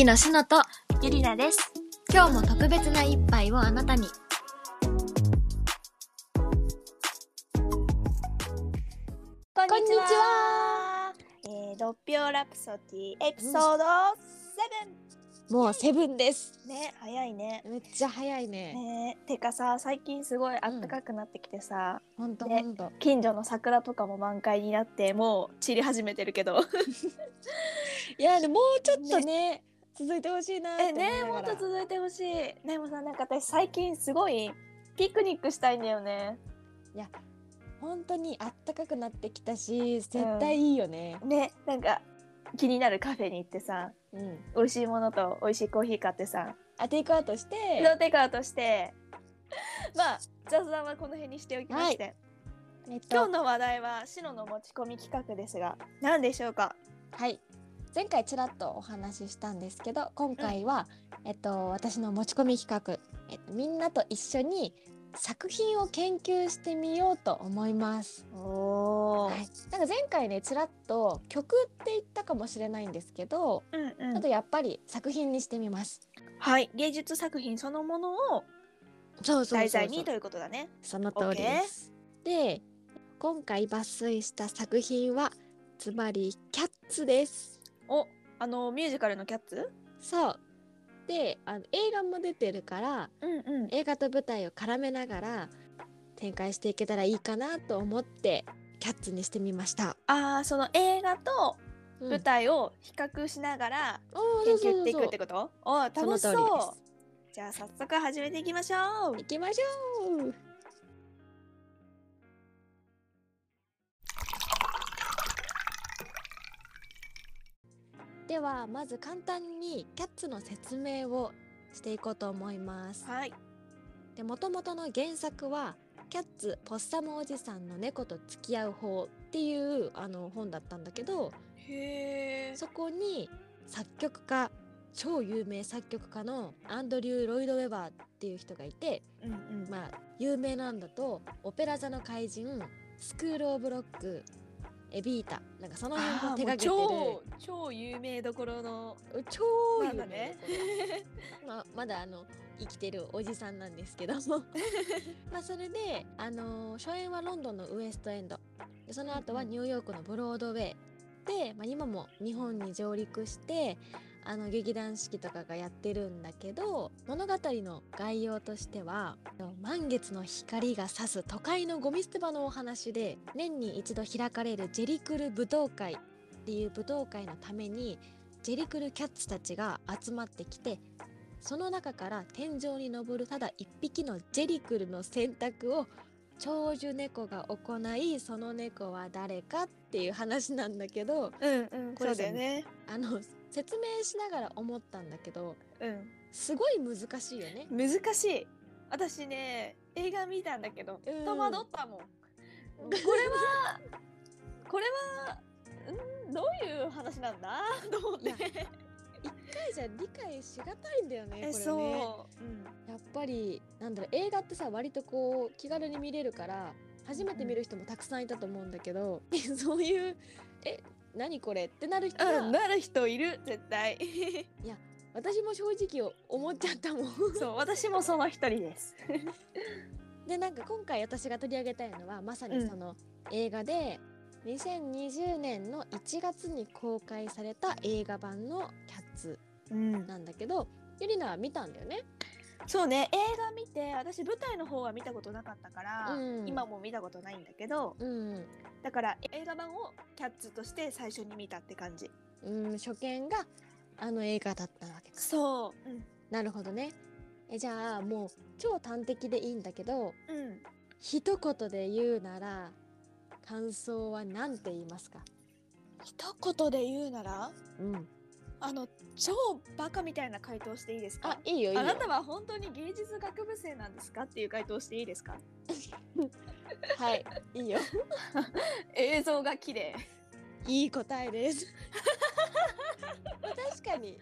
キのしのとゆりなです。今日も特別な一杯をあなたにこんにちは。えー、ドッピオラプソディエピソードもうセブンです7。ね、早いね。めっちゃ早いねね、てかさ、最近すごい暖かくなってきてさ、ほんとねほんと近所の桜とかも満開になって、もう散り始めてるけど。いやでももうちょっとね 続いてほしいなってえ、ね、もっと続いてほしい。でもさ、なんか私最近すごいピクニックしたいんだよね。本当にあったかくなってきたし絶対いいよね。ね、なんか気になるカフェに行ってさ、うん。美味しいものと美味しいコーヒー買ってさ、あテイクアウトして。テイクアウトして。まあ雑談はこの辺にしておきまして、えっと。今日の話題は白の持ち込み企画ですが何でしょうか？はい前回ちらっとお話ししたんですけど今回は、えっと私の持ち込み企画、えっと、みんなと一緒に作品を研究してみようと思います。おはい、なんか前回ねちらっと曲って言ったかもしれないんですけど、うんうんあとやっぱり作品にしてみます。はい芸術作品そのものをそうそう題材にということだねその通りです。で今回抜粋した作品はつまりキャッツです。おあのミュージカルのキャッツ？そう。であの映画も出てるからうんうん。映画と舞台を絡めながら展開していけたらいいかなと思ってキャッツにしてみました。あーその映画とうん。舞台を比較しながら研究していくってこと？おー楽しそう。じゃあ早速始めていきましょう。行きましょうではまず簡単にキャッツの説明をしていこうと思います。はい。で元々の原作は「キャッツポッサムおじさんの猫と付き合う方」っていうあの本だったんだけどへえそこに作曲家超有名作曲家のアンドリュー・ロイド・ウェバーっていう人がいてうんうん。まあ有名なんだと「オペラ座の怪人」「スクール・オブ・ロック」「エビータ」なんかその辺も手掛けて超超有名どころの。る超有名。ね。まあ、まだあの生きてるおじさんなんですけど まあそれで、あのー初演はロンドンのウエストエンド。でその後はニューヨークのブロードウェイ。で、まあ、今も日本に上陸してあの劇団四季とかがやってるんだけど物語の概要としては満月の光が差す都会のゴミ捨て場のお話で年に一度開かれるジェリクル舞踏会っていう舞踏会のためにジェリクルキャッツたちが集まってきてその中から天井に登るただ一匹のジェリクルの選択を長寿猫が行いその猫は誰かっていう話なんだけどうんうんこれそうだよね。あの説明しながら思ったんだけどうん。すごい難しいよね。難しい。私ね映画見たんだけどうん。戸惑ったもん。これはこれはんどういう話なんだ？と思って。一回じゃ理解しがたいんだよねこれね。えそう、うん、やっぱりなんだろう映画ってさ割とこう気軽に見れるから初めて見る人もたくさんいたと思うんだけど、そういう「え何これ?」ってなる人は、うん、なる人いる絶対私も正直思っちゃったもん。そう私もその一人です でなんか今回私が取り上げたいのはまさにその映画で、2020年の1月に公開された映画版の「キャッツうん」なんだけどゆりなは見たんだよね。そうね映画見て私舞台の方は見たことなかったから、うん。今も見たことないんだけどうん、だから映画版をキャッツとして最初に見たって感じ。うん、初見があの映画だったわけか。そう。うん。なるほどね。えじゃあもう超端的でいいんだけどうん。一言で言うなら感想は何て言いますか？一言で言うなら？うん。あの超バカみたいな回答していいですか？あいいよいいよ。あなたは本当に芸術学部生なんですかっていう回答していいですか？はいいいよ。映像が綺麗いい答えです。まあ確かに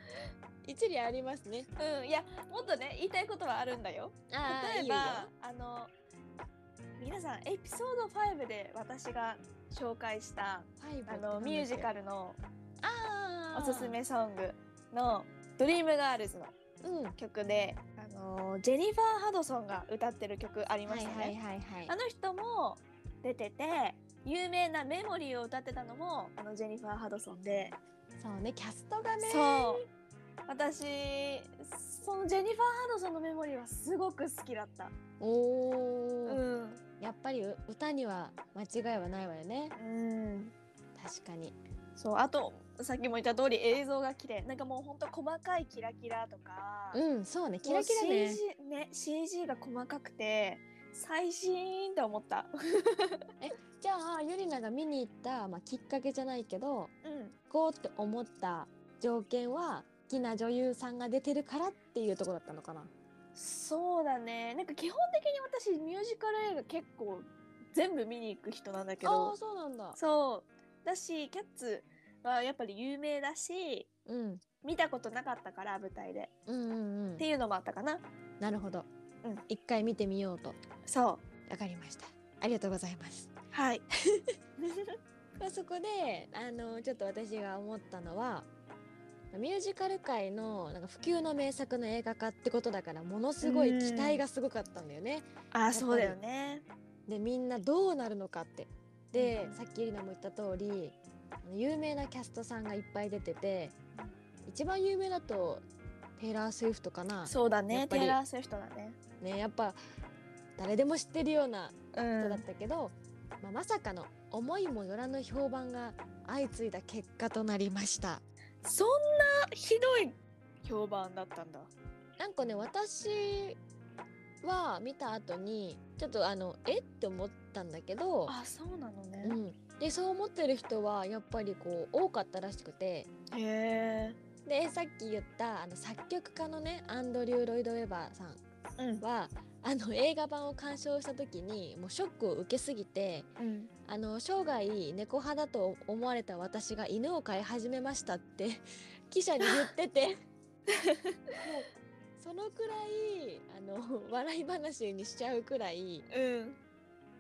一理ありますね。うんいやもっとね言いたいことはあるんだよ例えばあの皆さんエピソード5で私が紹介したあのミュージカルのおすすめソングのドリームガールズのうん。曲で、あのージェニファー・ハドソンが歌ってる曲ありましたね。はいはいはいはい。あの人も出てて有名な「メモリー」を歌ってたのもあのジェニファー・ハドソンで。そうねキャストがね。そう。私そのジェニファー・ハドソンの「メモリー」はすごく好きだった。おうー、ん、やっぱりう歌には間違いはないわよね。うん、確かにそうあとさっきも言った通り映像が綺麗。なんかもうほんと細かいキラキラとか、うんそうね。キラキラね CG, ね CG が細かくて最新って思った。じゃあゆりなが見に行った、まあ、きっかけじゃないけどうん。こうって思った条件は好きな女優さんが出てるからっていうところだったのかな。そうだね。なんか基本的に私ミュージカル映画結構全部見に行く人なんだけあど。あそうなんだ。そうだしキャッツはやっぱり有名だしうん。見たことなかったから舞台で。うんうんうん。っていうのもあったかな。なるほど、うん。一回見てみようと。そう。わかりました。ありがとうございます。はい。まあそこであのちょっと私が思ったのはミュージカル界のなんか普及の名作の映画化ってことだからものすごい期待がすごかったんだよね。あそうだよね。でみんなどうなるのかって。で、うんさっきゆりなも言った通り有名なキャストさんがいっぱい出てて一番有名だとテイラー・スウィフトかな。そうだやねテイラー・スウィフトだね。ねやっぱ誰でも知ってるようなう人だっんたけど、まあ、まさかの思いもよらぬ評判が相次いだ結果となりました。そんなひどい評判だったんだ。なんかね私は見た後にちょっとあのえ？って思ったんだけど、あそうなのね。うん、でそう思ってる人はやっぱりこう多かったらしくて。へえ。でさっき言ったあの作曲家のねアンドリュー・ロイド・ウェバーさんうん。はあの映画版を鑑賞した時にもうショックを受けすぎてうん。あの生涯猫派だと思われた私が犬を飼い始めましたって 記者に言ってて。もうそのくらいあの笑い話にしちゃうくらいうん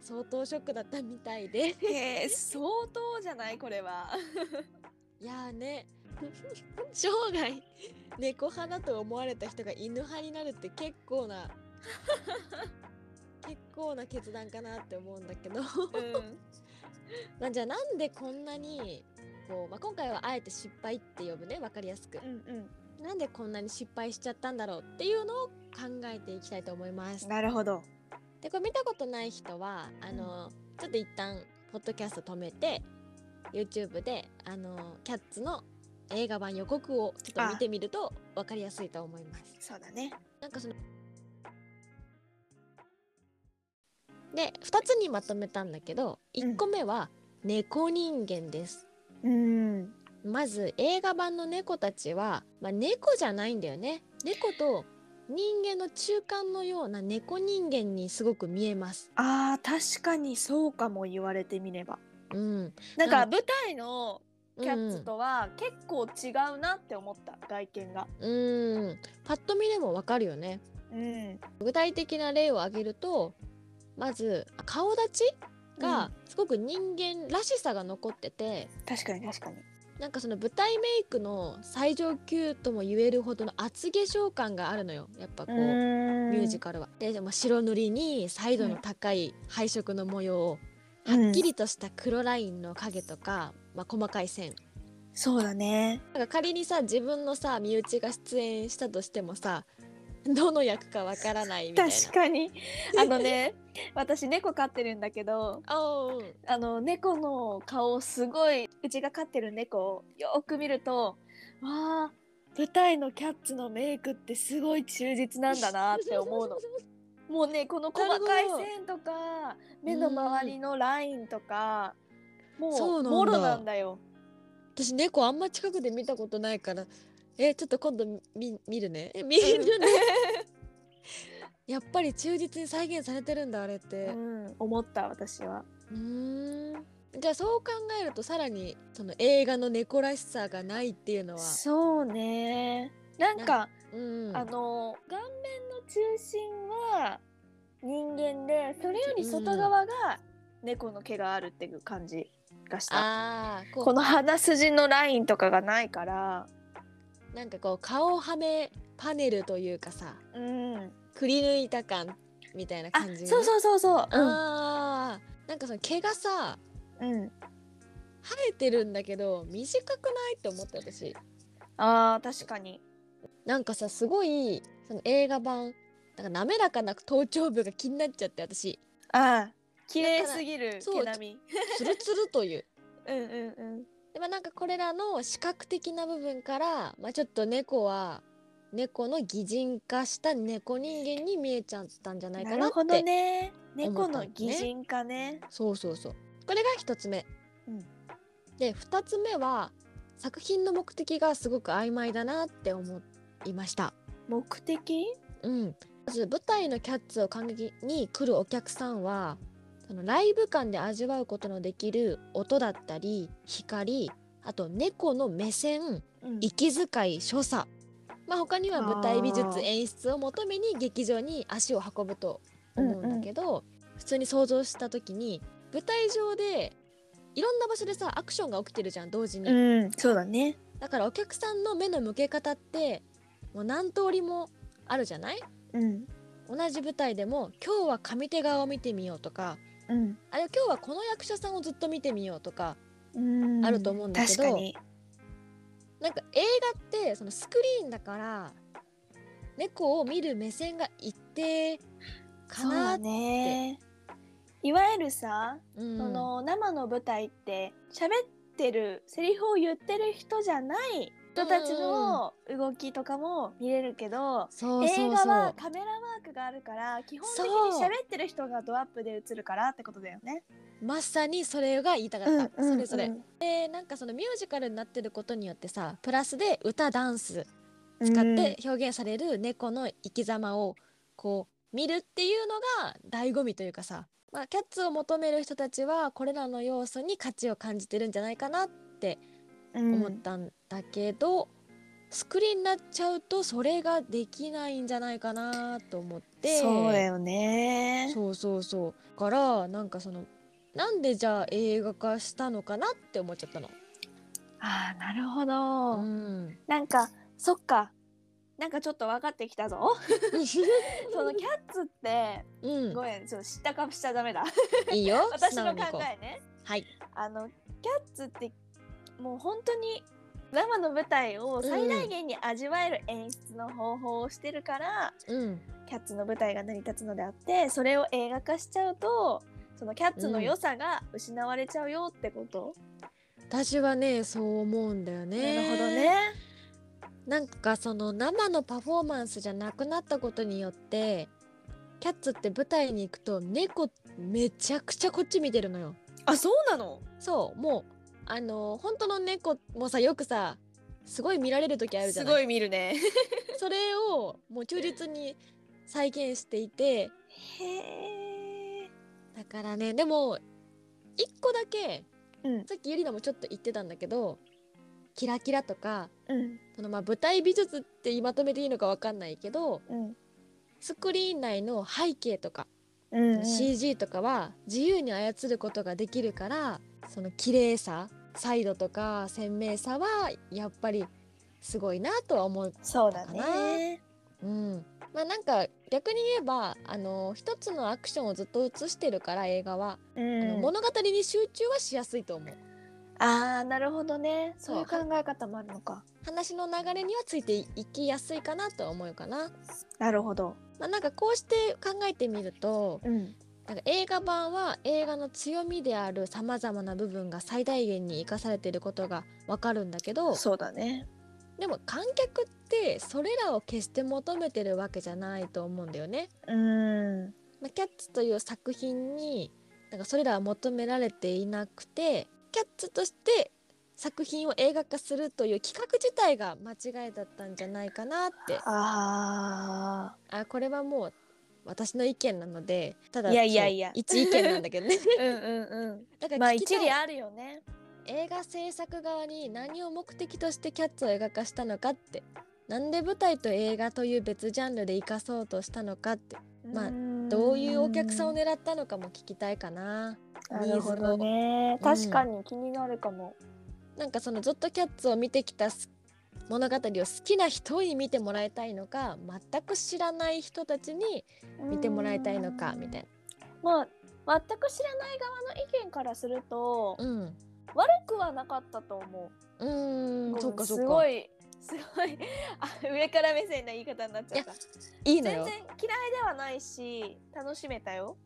相当ショックだったみたいで。相当じゃない？これは。いやーね。生涯猫派だと思われた人が犬派になるって結構な 結構な決断かなって思うんだけど。うん。まあじゃあなんでこんなにこう、まあ、今回はあえて失敗って呼ぶね分かりやすく。うんなんでこんなに失敗しちゃったんだろうっていうのを考えていきたいと思いまうす。んなるほどでこれ見たことない人はあの、ちょっと一旦ポッドキャスト止めて YouTube であのキャッツの映画版予告をちょっと見てみると分かりやすいと思います。そうだね。なんかそので2つにまとめたんだけど1個目は猫人間です、うん。まず映画版の猫たちは、まあ、猫じゃないんだよね。猫と人間の中間のような猫人間にすごく見えます。あー確かにそうかも言われてみれば。うん、なんかうん舞台のキャッツとは結構違うなって思った外見が。うん、パッと見でもわかるよね。うん。具体的な例を挙げるとまず顔立ちがすごく人間らしさが残ってて、確かに確かになんかその舞台メイクの最上級とも言えるほどの厚化粧感があるのよやっぱこう。ミミュージカルは。ででも白塗りに彩度の高い配色の模様、うんはっきりとした黒ラインの影とか、まあ、細かい線そうだねなんか仮にさ自分のさ身内が出演したとしてもさどの役かわからないみたいな。確かに。あのね 私猫飼ってるんだけどあの猫の顔すごいうちが飼ってる猫をよーく見るとわあ舞台のキャッツのメイクってすごい忠実なんだなって思うの。もうねこの細かい線とか目の周りのラインとかもそうなんだ。うもろなんだよ。私猫あんま近くで見たことないからえちょっと今度見見るね。え見るね。やっぱり忠実に再現されてるんだあれって。うん。思った私は。うーん。じゃあそう考えるとさらにその映画の猫らしさがないっていうのは。そうね。なんかうん。あの顔面の中心は人間でそれより外側が猫の毛があるっていう感じがした。う。この鼻筋のラインとかがないからなんかこう顔はめパネルというかさうん。くり抜いた感みたいなあ感じそうそうそうそう。あーなんかその毛がさうん、うん、生えてるんだけど短くないって思った私。あー確かに。なんかさすごいその映画版なんか滑らかな頭頂部が気になっちゃって私。あー綺麗すぎる毛並み。ツルツルという。うんうんうんでまあなんかこれらの視覚的な部分から、まあ、ちょっと猫は猫の擬人化した猫人間に見えちゃったんじゃないかなってなるほどね。思猫の擬人化ね。そうそうそう。これが一つ目、うん。で二つ目は作品の目的がすごく曖昧だなって思いました。目的？うん。まず舞台のキャッツを観劇に来るお客さんはそのライブ感で味わうことのできる音だったり光あと猫の目線うん。息遣い所作。まあ他には舞台美術演出を求めに劇場に足を運ぶと思うんだけど、普通に想像した時に舞台上でいろんな場所でさアクションが起きてるじゃん同時に、うんそうだね。だからお客さんの目の向け方ってもう何通りもあるじゃない？うん。同じ舞台でも今日は上手側を見てみようとかうん。あれ今日はこの役者さんをずっと見てみようとかうん。あると思うんだけど確かに。なんか映画ってそのスクリーンだから猫を見る目線が一定かなって。ね。いわゆるさ、うん。その生の舞台って喋ってるセリフを言ってる人じゃない人たちの動きとかも見れるけど、そうそうそう。映画はカメラワークがあるから基本的にそう。喋ってる人がドアップで映るからってことだよね。まさにそれが言いたかった、それぞれうん。でなんかそのミュージカルになってることによってさプラスで歌ダンス使うん。って表現される猫の生き様をこう見るっていうのが醍醐味というかさ、まあ、キャッツを求める人たちはこれらの要素に価値を感じてるんじゃないかなってうん思ったんだけど、スクリーンになっちゃうとそれができないんじゃないかなと思ってそうだよね。そうそうそうだからなんかそのなんでじゃあ映画化したのかなって思っちゃったの。ああなるほど。うん、なんかそっかなんかちょっと分かってきたぞ。そのキャッツってうんごめんちょっと知ったかぶしちゃダメだ。いいよ 私の考えね。はいあのキャッツってもう本当に生の舞台を最大限に味わえる演出の方法をしてるから、うん。キャッツの舞台が成り立つのであってそれを映画化しちゃうとそのキャッツの良さが失われちゃうよってこと、私はねそう思うんだよね。なるほどね。なんかその生のパフォーマンスじゃなくなったことによってキャッツって舞台に行くと猫めちゃくちゃこっち見てるのよ。あそうなの？そうもうあの本当の猫もさよくさすごい見られる時あるじゃない？すごい見るね。それをもう忠実に再現していて。へえ。だからねでも一個だけうん。さっきゆりなもちょっと言ってたんだけどキラキラとかうん。そのまあ舞台美術って言いまとめていいのかわかんないけどうん。スクリーン内の背景とか、うんうん。CG とかは自由に操ることができるからその綺麗さサイドとか鮮明さはやっぱりすごいなとは思う。そうだかね。うんまあなんか逆に言えばあの一つのアクションをずっと映してるから映画は、うあのん、物語に集中はしやすいと思う。ああなるほどねそういう考え方もあるのか話の流れにはついていきやすいかなとは思うかな。なるほどまあ、なんかこうして考えてみるとうんなんか映画版は映画の強みであるさまざまな部分が最大限に生かされていることがわかるんだけどそうだね。でも観客ってそれらを決して求めてるわけじゃないと思うんだよね。うん。まあ、キャッツという作品になんかそれらは求められていなくてキャッツとして作品を映画化するという企画自体が間違いだったんじゃないかなって。ああこれはもう私の意見なのでただいやいやいや。一意見なんだけどね。ー うんうんうん。だからまあ一理あるよね。映画制作側に何を目的としてキャッツを映画化したのかって。なんで舞台と映画という別ジャンルで生かそうとしたのかって。まあん。どういうお客さんを狙ったのかも聞きたいかな。なるほどね。ニーズを確かに気になるかも。なんかそのずっとキャッツを見てきた物語を好きな人に見てもらいたいのか全く知らない人たちに見てもらいたいのかみたいまあ全く知らない側の意見からすると、な。うん悪くはなかったと思うーん、う。そっかそっか。すごいすごい あ上から目線な言い方になっちゃった。いいのよ全然。嫌いではないし楽しめたよ。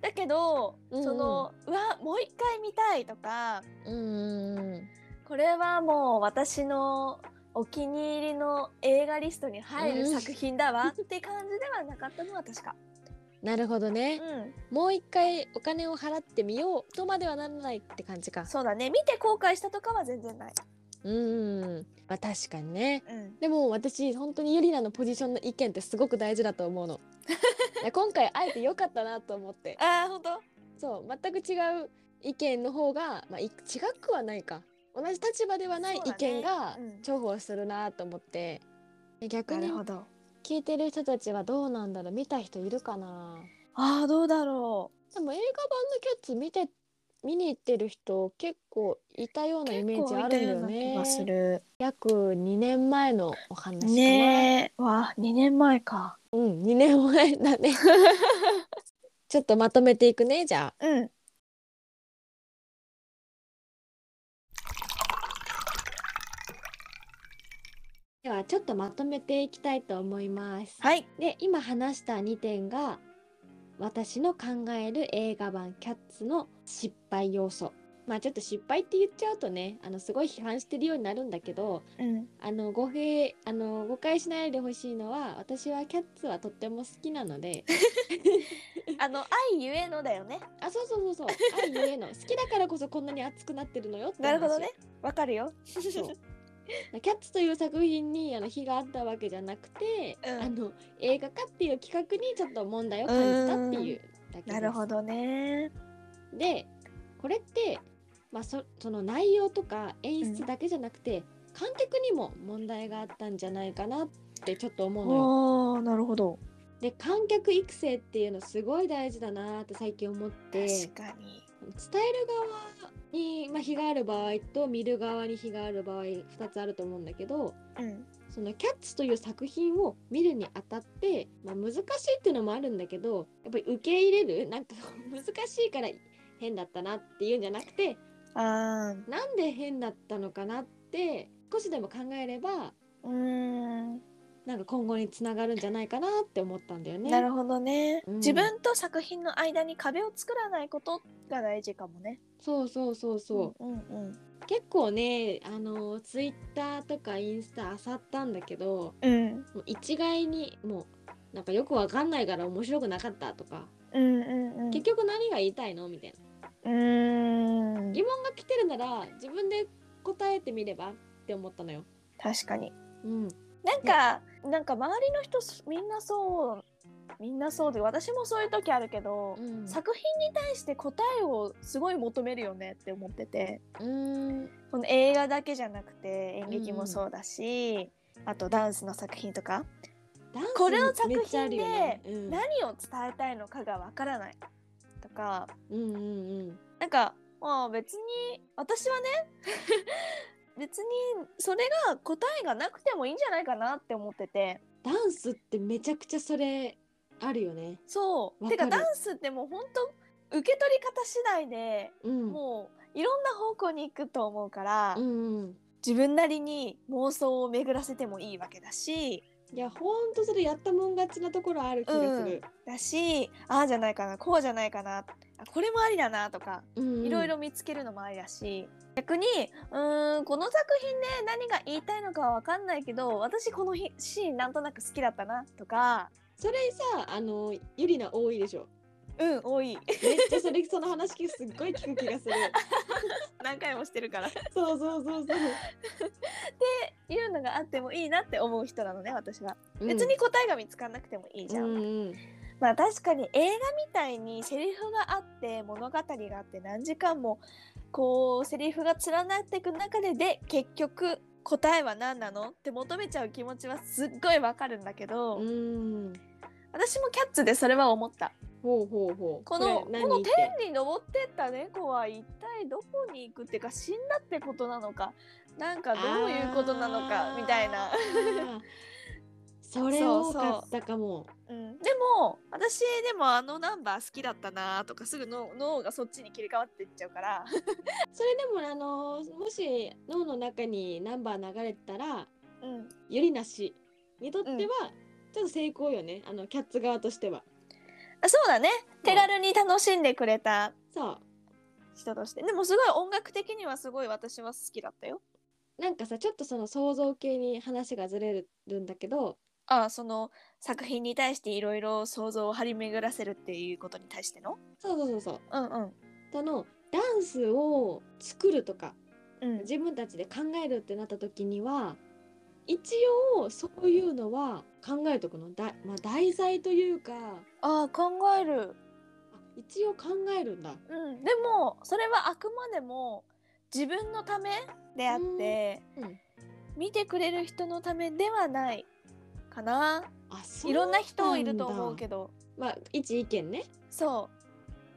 だけど、うんうんそのうわもう一回見たいとかうーん。これはもう私のお気に入りの映画リストに入るうん作品だわって感じではなかったのは確か。なるほどうね。ん、もう一回お金を払ってみようとまではならないって感じか。そうだね見て後悔したとかは全然ない。うーん。まあ確かにね。うん、でも私本当にユリナのポジションの意見ってすごく大事だと思うの。今回あえて良かったなと思って。あー本当？そう全く違う意見の方が、まあ、い違くはないか同じ立場ではない意見がうん重宝するなと思って、で逆にど。聞いてる人たちはどうなんだろう？見た人いるかな？ああどうだろでも映画版のキャッツ見て見に行ってる人結構いたようう。なイメージあるんだよね。約2年前のお話かな、ねえわ2年前か。うん2年前だね ちょっとまとめていくねじゃあうん。ではちょっとまとめていきたいと思いますはい。で今話した2点が私の考える映画版「キャッツ」の失敗要素まあちょっと失敗って言っちゃうとねあのすごい批判してるようになるんだけどうん。あの語弊あの誤解しないでほしいのは私はキャッツはとっても好きなので あの愛ゆえのだよね。あそうそうそうそう愛ゆえの好きだからこそこんなに熱くなってるのよって話なるほどね。わかるよ。そうキャッツという作品にあの非があったわけじゃなくて、うんあの映画化っていう企画にちょっと問題を感じたっていうだけです。なるほどね。でこれって、まあ、そその内容とか演出だけじゃなくて、観客にも問題があったんじゃないかなってちょっと思うのよ。おおなるほど。で観客育成っていうのすごい大事だなって最近思って確かに。伝える側に、まあ、非がある場合と見る側に非がある場合2つあると思うんだけどうん。その「キャッツ」という作品を見るにあたって、まあ、難しいっていうのもあるんだけどやっぱり受け入れるなんか 難しいから変だったなっていうんじゃなくてああ。なんで変だったのかなって少しでも考えればうーん。なんか今後につながるんじゃないかなって思ったんだよね。なるほどね、うん自分と作品の間に壁を作らないことが大事かもね。そうそうそうそう、うんうん結構ねあのツイッターとかインスタ漁ったんだけどうん。もう一概にもうなんかよくわかんないから面白くなかったとか、うんうんうん。結局何が言いたいのみたいなうーん疑問が来てるなら自分で答えてみればって思ったのよ。確かに。うん、なんか、なんか周りの人すみんなそうみんなそうで私もそういう時あるけど、うん、作品に対して答えをすごい求めるよねって思ってて。うーん。この映画だけじゃなくて演劇もそうだし、あとダンスの作品とか。これの作品何を伝えたいのかがわからないとか。うん、うんうんうん。なんかまあ別に私はね別にそれが答えがなくてもいいんじゃないかなって思ってて。ダンスってめちゃくちゃそれあるよね。そう。てかダンスってもうほんと受け取り方次第でうん、もういろんな方向に行くと思うから、うんうん、自分なりに妄想を巡らせてもいいわけだし。いやほんとそれやったもん勝ちなところある気がする。だしああじゃないかなこうじゃないかなあこれもありだなとかいろいろ見つけるのもありだし、逆にうーんこの作品で何が言いたいのかは分かんないけど私このひシーンなんとなく好きだったなとかそれさあのゆりな多いでしょ？うん多い。めっちゃそれその話すっごい聞く気がする。何回もしてるから。っそうそうそうそう。ていうのがあってもいいなって思う人なのね私は、うん。別に答えが見つからなくてもいいじゃん、うんうんまあ確かに映画みたいにセリフがあって物語があって何時間もこうセリフが連なっていく中でで結局答えは何なのって求めちゃう気持ちはすっごいわかるんだけど、うん。私もキャッツでそれは思った。ほうほうほう。このこの天に登ってった猫は一体どこに行くっていうか死んだってことなのかなんかどういうことなのかみたいな、それ多かったかもうん、でも私でもあのナンバー好きだったなとかすぐの脳がそっちに切り替わっていっちゃうから。それでもあのもし脳の中にナンバー流れてたらうん。よりなしにとっては、ちょっと成功よね。あのキャッツ側としては。あそうだね。手軽に楽しんでくれたそう。人として。でもすごい音楽的にはすごい私は好きだったよ。なんかさちょっとその想像系に話がずれるんだけどあその作品に対していろいろ想像を張り巡らせるっていうことに対しての？そうそうそうそう。うんうん。そのダンスを作るとかうん。自分たちで考えるってなった時には一応そういうのは考えとくの。だ、まあ、題材というか。あ考える。あ一応考えるんだ。うん。でもそれはあくまでも自分のためであって、うん。見てくれる人のためではないかな。あそういろんな人いると思うどけど。まあ一意見ね。そ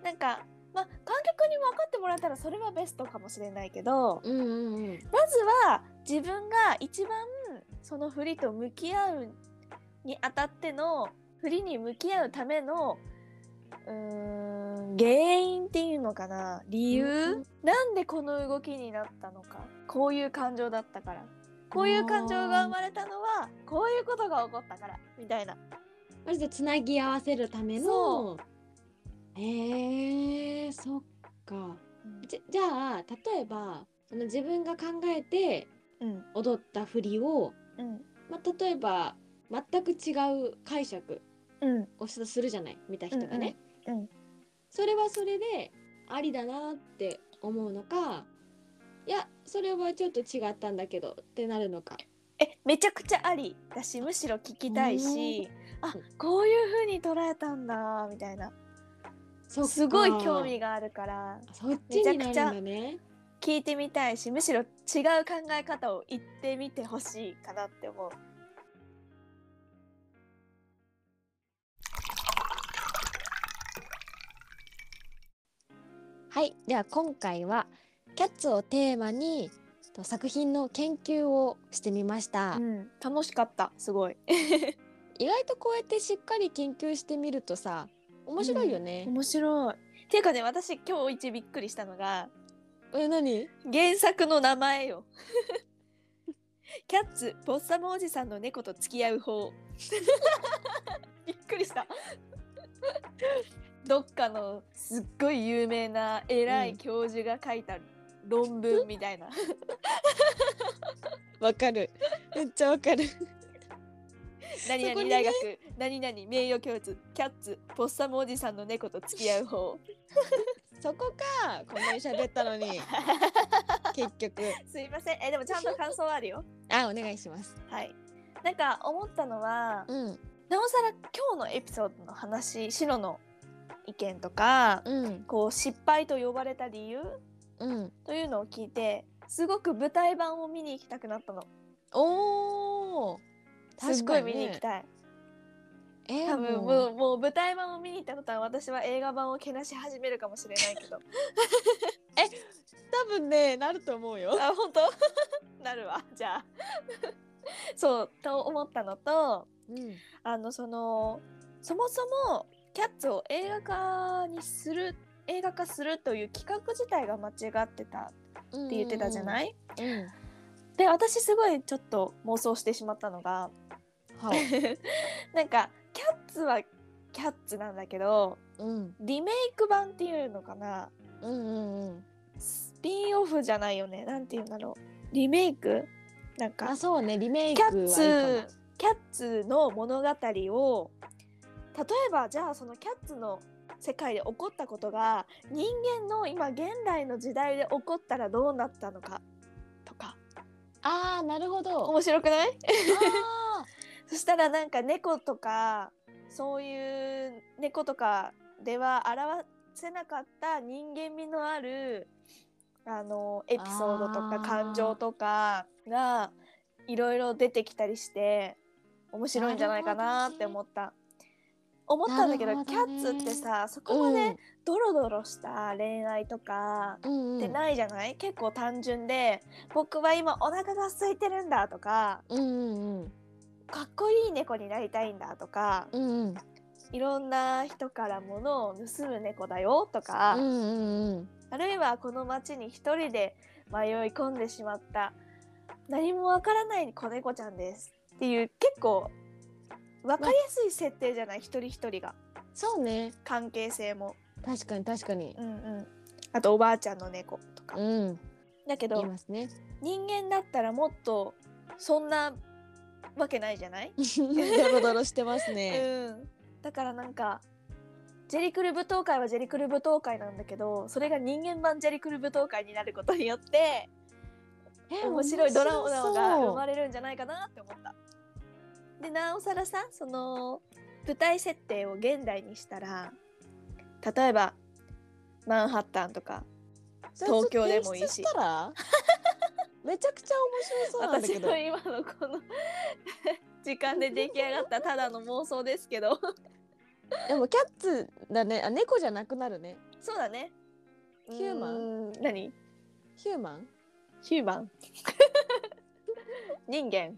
う。なんかまあ観客に分かってもらえたらそれはベストかもしれないけどうんうんうん。まずは自分が一番その振りと向き合うにあたっての振りに向き合うためのうーん原因っていうのかな。理由、うん。なんでこの動きになったのか。こういう感情だったからこういう感情が生まれたのはこういうことが起こったからみたいな。まずつなぎ合わせるためのえそっか。じじゃあ例えばその自分が考えてうん。踊った振りを、うん。まあ、例えば全く違う解釈うん。をすするじゃない？見た人がね、うんうんうん。それはそれでありだなって思うのかいやそれはちょっと違ったんだけどってなるのか。えめちゃくちゃありだしむしろ聞きたいしあうん。こういう風に捉えたんだみたいな。すごい興味があるからそっちになるんだね。聞いてみたいしむしろ違う考え方を言ってみてほしいかなって思う。はいでは今回はキャッツをテーマにと作品の研究をしてみました、うん、楽しかったすごい。意外とこうやってしっかり研究してみるとさ面白いよね、面白い。っていうかね私今日一びっくりしたのがえ何？原作の名前よ。キャッツボッサムおじさんの猫と付き合う方。びっくりした。どっかのすっごい有名な偉い教授が書いた論文みたいな。わかるめっちゃわかる何々大学、何々名誉教授キャッツポッサムおじさんの猫と付き合う方。そこかこんなに喋ったのに 結局すいません。えでもちゃんと感想あるよ。あお願いしますはい。なんか思ったのは、うんなおさら今日のエピソードの話、シロの意見とか、うんこう失敗と呼ばれた理由うんというのを聞いて、すごく舞台版を見に行きたくなったの。おーすっごい見に行きたい。えー多分ももうもう舞台版を見に行ったことは私は映画版をけなし始めるかもしれないけど。多分ねなると思うよあ本当？なるわじゃあ。そうと思ったのとうんあのそのそもそもキャッツを映画化にする映画化するという企画自体が間違ってたって言ってたじゃない？い、うん。で私すごいちょっと妄想してしまったのがはい。なんかキャッツはキャッツなんだけどうん。リメイク版っていうのかな？うんうんうん。スピンオフじゃないよね。なんて言うんだろう。リメイク？なんかあそうね。リメイクはいいキャッツキャッツの物語を例えばじゃあそのキャッツの世界で起こったことが人間の今現代の時代で起こったらどうなったのかとか。あーなるほど。面白くない？あ そしたらなんか猫とかそういう猫とかでは表せなかった人間味のあるあのエピソードとか感情とかがいろいろ出てきたりして面白いんじゃないかなって思った。思ったんだけどね。キャッツってさそこまでドロドロした恋愛とかうんうん。ってないじゃない、結構単純で僕は今お腹が空いてるんだとかうんうんうん。かっこいい猫になりたいんだとかうんうん。いろんな人から物を盗む猫だよとか、うんうんうん。あるいはこの町に一人で迷い込んでしまった何もわからない子猫ちゃんですっていう結構わかりやすい設定じゃない？一人一人が。そうね。関係性も。確かに確かに。うんうん、あとおばあちゃんの猫とか。うん。だけど言いますね。人間だったらもっとそんなわけないじゃない、ドロドロしてますね。うん、だからなんかジェリクル舞踏会はジェリクル舞踏会なんだけどそれが人間版ジェリクル舞踏会になることによってえ面白いドラマが生まれるんじゃないかなって思った。でなおさらさその舞台設定を現代にしたら例えばマンハッタンとか東京でもいいし。それしたら めちゃくちゃ面白そうなんだけど。私の今のこの 時間で出来上がったただの妄想ですけど。でもキャッツだね。あ猫じゃなくなるね。そうだね。ヒューマン？何？ヒューマン？ヒューマン人間。人間。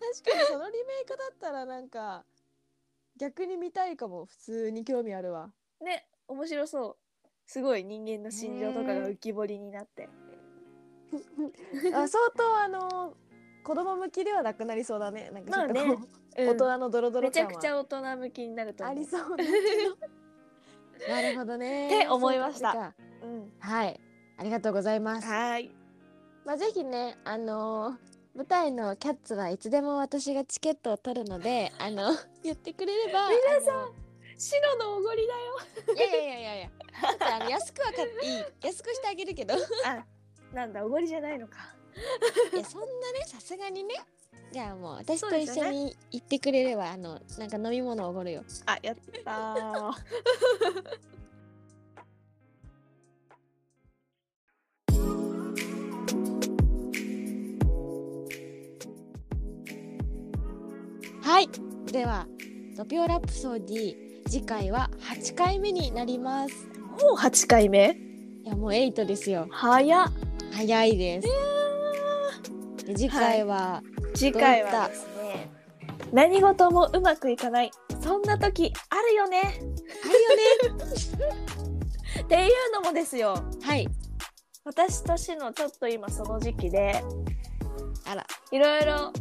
確かにそのリメイクだったらなんか逆に見たいかも。普通に興味あるわ。ね面白そう。すごい人間の心情とかが浮き彫りになって、あ相当あの子供向きではなくなりそうだね。なんかちょっとね。うん。大人のドロドロめちゃくちゃ大人向きになると思う。ありそう。だけどなるほどね。って思いました。うん。はい。ありがとうございます。はいまあぜひねあのー舞台のキャッツはいつでも私がチケットを取るのであの 言ってくれれば皆さん白のおごりだよ。いやいやいやいやあの安くはかいい。安くしてあげるけど。い あなんだおごりじゃないのか。やそんなねさすがにね。じゃあもう私と一緒に行ってくれれば、あのなんか飲み物おごるよ。あやった はい。ではドピオラプソディ次回は8回目になります。もう8回目？いやもう8ですよ。早っ。早いです。で次回は、次回はですね何事もうまくいかない。そんな時あるよね。あるよね。っていうのもですよ。はい。私としのちょっと今その時期であら。いろいろ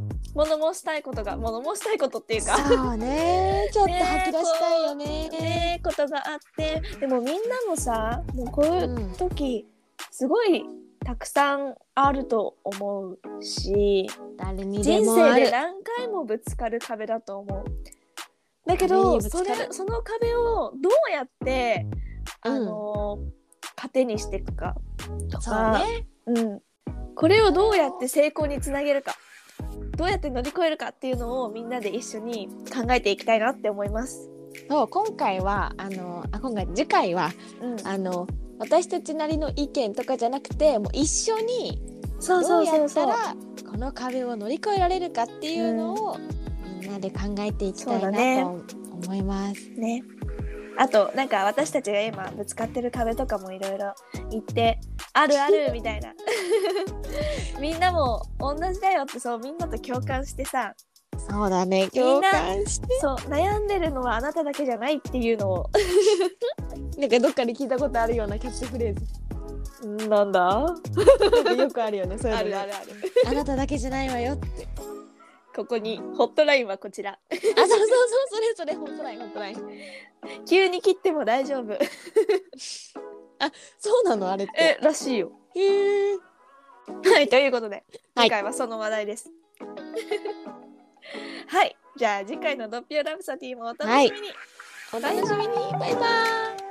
物申したいことが物申したいことっていうか。そうね。ちょっと吐き出したいよね。ねことがあって。でもみんなもさもうこういううん時すごいたくさんあると思うし誰にで人生で何回もぶつかる壁だと思う。だけ壁どそれその壁をどうやって、うん。あの糧にしていくかとそうかね。うん、これをどうやって成功につなげるかどうやって乗り越えるかっていうのをみんなで一緒に考えていきたいなって思います。そう今回はあのあ今回次回はうん、あの私たちなりの意見とかじゃなくてもう一緒にどそうやったらこの壁を乗り越えられるかっていうのを、みんなで考えていきたいなと思います。ね。あとなんか私たちが今ぶつかってる壁とかもいろいろ言ってあるあるみたいな みんなも同じだよってそうみんなと共感してさ。そうだね共な感して。そう悩んでるのはあなただけじゃないっていうのを。なんかどっかで聞いたことあるようなキャッチフレーズ。なんだ？なんかよくあるよねそういうのね。あるあるある。あなただけじゃないわよって。ここにホットラインはこちら。あそうそうそうそれそれホットラインホットライン。急に切っても大丈夫。そうなのあれって。えらしいよ。へえ はいということではい。今回はその話題です。はいじゃあ次回のドッピオラプソディもお楽しみに、お楽しみに。バイバーイ